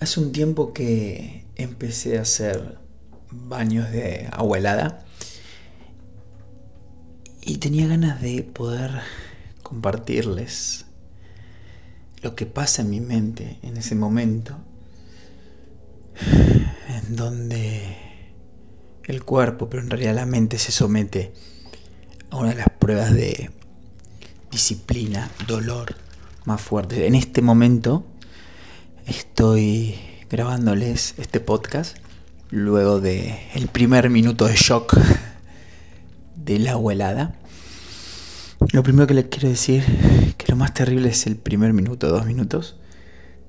Hace un tiempo que empecé a hacer baños de agua helada y tenía ganas de poder compartirles lo que pasa en mi mente en ese momento en donde el cuerpo, pero en realidad la mente se somete a una de las pruebas de disciplina, dolor más fuerte. En este momento estoy grabándoles este podcast luego de el primer minuto de shock de la helada. Lo primero que les quiero decir que lo más terrible es el primer minuto, dos minutos.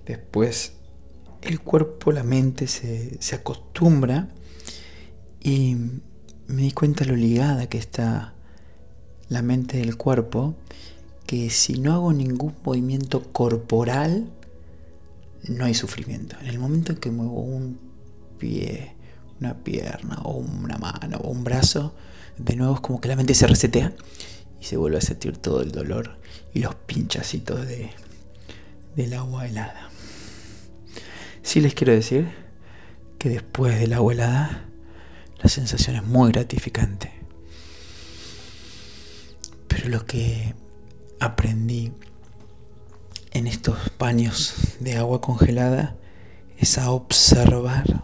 Después el cuerpo, la mente se, se acostumbra y me di cuenta lo ligada que está la mente del cuerpo, que si no hago ningún movimiento corporal, no hay sufrimiento. En el momento en que muevo un pie, una pierna, o una mano, o un brazo, de nuevo es como que la mente se resetea y se vuelve a sentir todo el dolor y los pinchacitos de, del agua helada. Sí les quiero decir que después del agua helada, la sensación es muy gratificante. Pero lo que aprendí en estos baños de agua congelada es a observar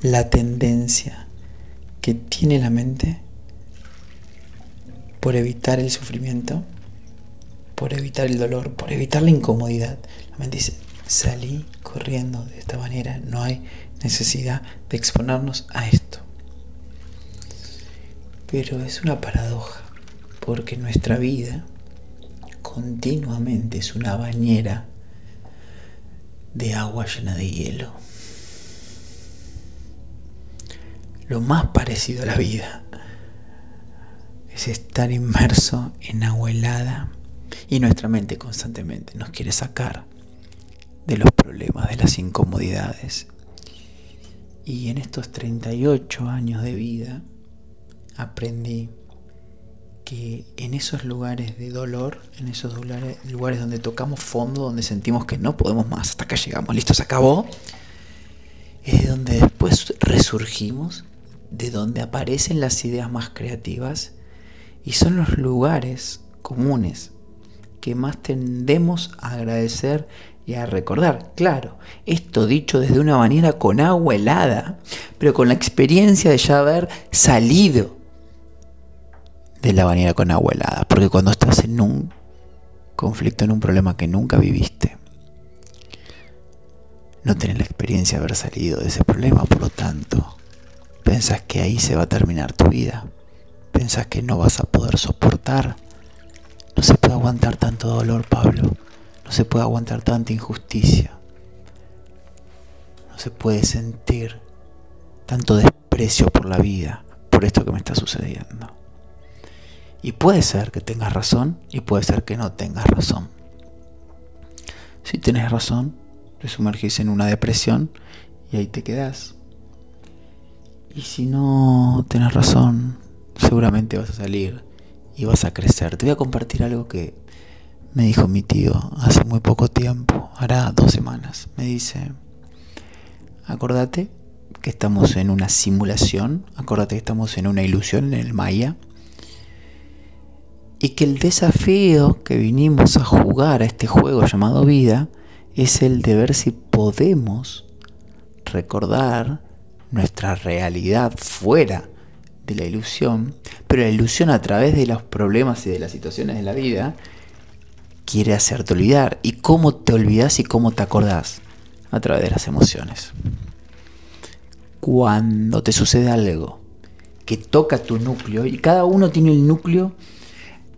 la tendencia que tiene la mente por evitar el sufrimiento, por evitar el dolor, por evitar la incomodidad. La mente dice, salí corriendo de esta manera, no hay necesidad de exponernos a esto. Pero es una paradoja, porque nuestra vida continuamente es una bañera de agua llena de hielo. Lo más parecido a la vida es estar inmerso en agua helada y nuestra mente constantemente nos quiere sacar de los problemas, de las incomodidades. Y en estos 38 años de vida aprendí en esos lugares de dolor, en esos lugares, lugares donde tocamos fondo, donde sentimos que no podemos más, hasta acá llegamos, listo, se acabó, es donde después resurgimos, de donde aparecen las ideas más creativas y son los lugares comunes que más tendemos a agradecer y a recordar. Claro, esto dicho desde una manera con agua helada, pero con la experiencia de ya haber salido de la bañera con agua helada. Porque cuando estás en un conflicto, en un problema que nunca viviste, no tenés la experiencia de haber salido de ese problema, por lo tanto, pensás que ahí se va a terminar tu vida. Pensás que no vas a poder soportar. No se puede aguantar tanto dolor, Pablo. No se puede aguantar tanta injusticia. No se puede sentir tanto desprecio por la vida, por esto que me está sucediendo. Y puede ser que tengas razón y puede ser que no tengas razón. Si tienes razón, te sumergís en una depresión y ahí te quedas. Y si no tienes razón, seguramente vas a salir y vas a crecer. Te voy a compartir algo que me dijo mi tío hace muy poco tiempo, hará dos semanas. Me dice, acordate que estamos en una simulación, acordate que estamos en una ilusión en el Maya y que el desafío que vinimos a jugar a este juego llamado vida es el de ver si podemos recordar nuestra realidad fuera de la ilusión, pero la ilusión a través de los problemas y de las situaciones de la vida quiere hacerte olvidar. ¿Y cómo te olvidas y cómo te acordás? A través de las emociones. Cuando te sucede algo que toca tu núcleo, y cada uno tiene el núcleo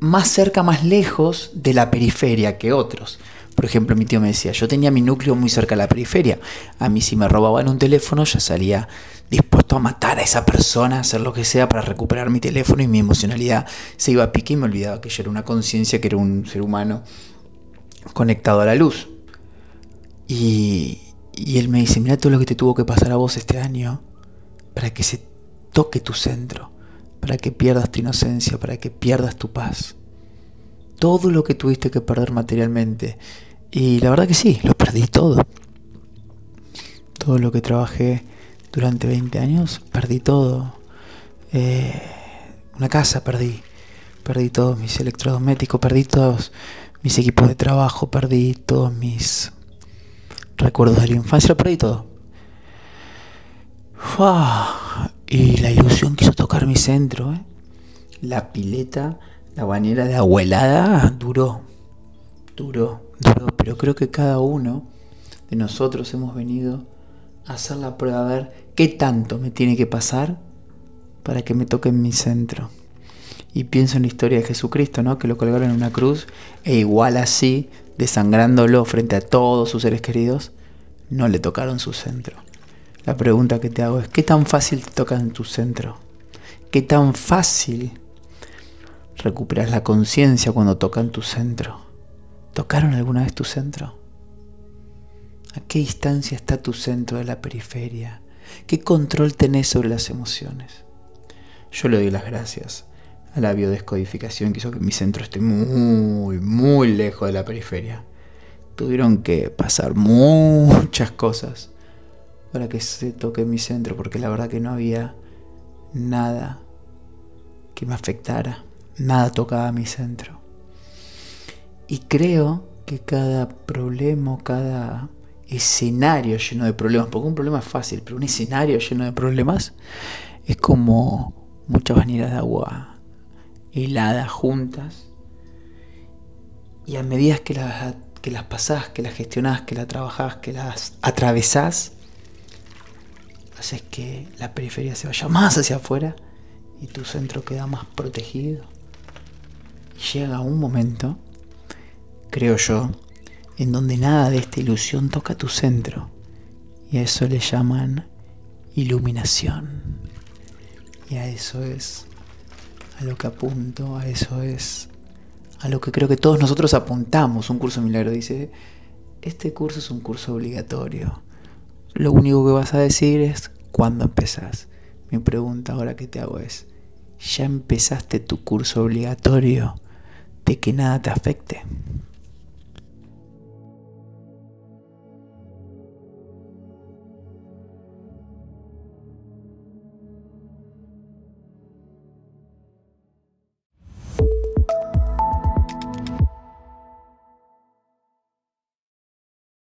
más cerca, más lejos de la periferia que otros. Por ejemplo, mi tío me decía, yo tenía mi núcleo muy cerca de la periferia. A mí si me robaban un teléfono, ya salía dispuesto a matar a esa persona, hacer lo que sea para recuperar mi teléfono y mi emocionalidad se iba a pique y me olvidaba que yo era una conciencia, que era un ser humano conectado a la luz. Y, y él me dice, mira todo lo que te tuvo que pasar a vos este año para que se toque tu centro para que pierdas tu inocencia, para que pierdas tu paz. Todo lo que tuviste que perder materialmente. Y la verdad que sí, lo perdí todo. todo lo que trabajé durante 20 años, perdí todo. Eh, una casa perdí, perdí todos mis electrodomésticos, perdí todos mis equipos de trabajo, perdí todos mis recuerdos de la infancia, lo perdí todo. Y la ilusión quiso tocar mi centro. ¿eh? La pileta, la bañera de abuelada duró, duró, duró. Pero creo que cada uno de nosotros hemos venido a hacer la prueba a ver qué tanto me tiene que pasar para que me toque en mi centro. Y pienso en la historia de Jesucristo, ¿no? Que lo colgaron en una cruz e igual así, desangrándolo frente a todos sus seres queridos, no le tocaron su centro. La pregunta que te hago es, ¿qué tan fácil te toca en tu centro? ¿Qué tan fácil recuperas la conciencia cuando tocan tu centro? ¿Tocaron alguna vez tu centro? ¿A qué distancia está tu centro de la periferia? ¿Qué control tenés sobre las emociones? Yo le doy las gracias a la biodescodificación que hizo que mi centro esté muy, muy lejos de la periferia. Tuvieron que pasar muchas cosas para que se toque mi centro, porque la verdad que no había nada que me afectara, nada tocaba mi centro. Y creo que cada problema, cada escenario lleno de problemas, porque un problema es fácil, pero un escenario lleno de problemas es como muchas bañeras de agua heladas juntas. Y a medida que las, que las pasás, que las gestionás, que las trabajás, que las atravesás, haces que la periferia se vaya más hacia afuera y tu centro queda más protegido. Y llega un momento, creo yo, en donde nada de esta ilusión toca tu centro. Y a eso le llaman iluminación. Y a eso es a lo que apunto, a eso es a lo que creo que todos nosotros apuntamos. Un curso milagro dice, este curso es un curso obligatorio. Lo único que vas a decir es cuándo empezás. Mi pregunta ahora que te hago es, ¿ya empezaste tu curso obligatorio de que nada te afecte?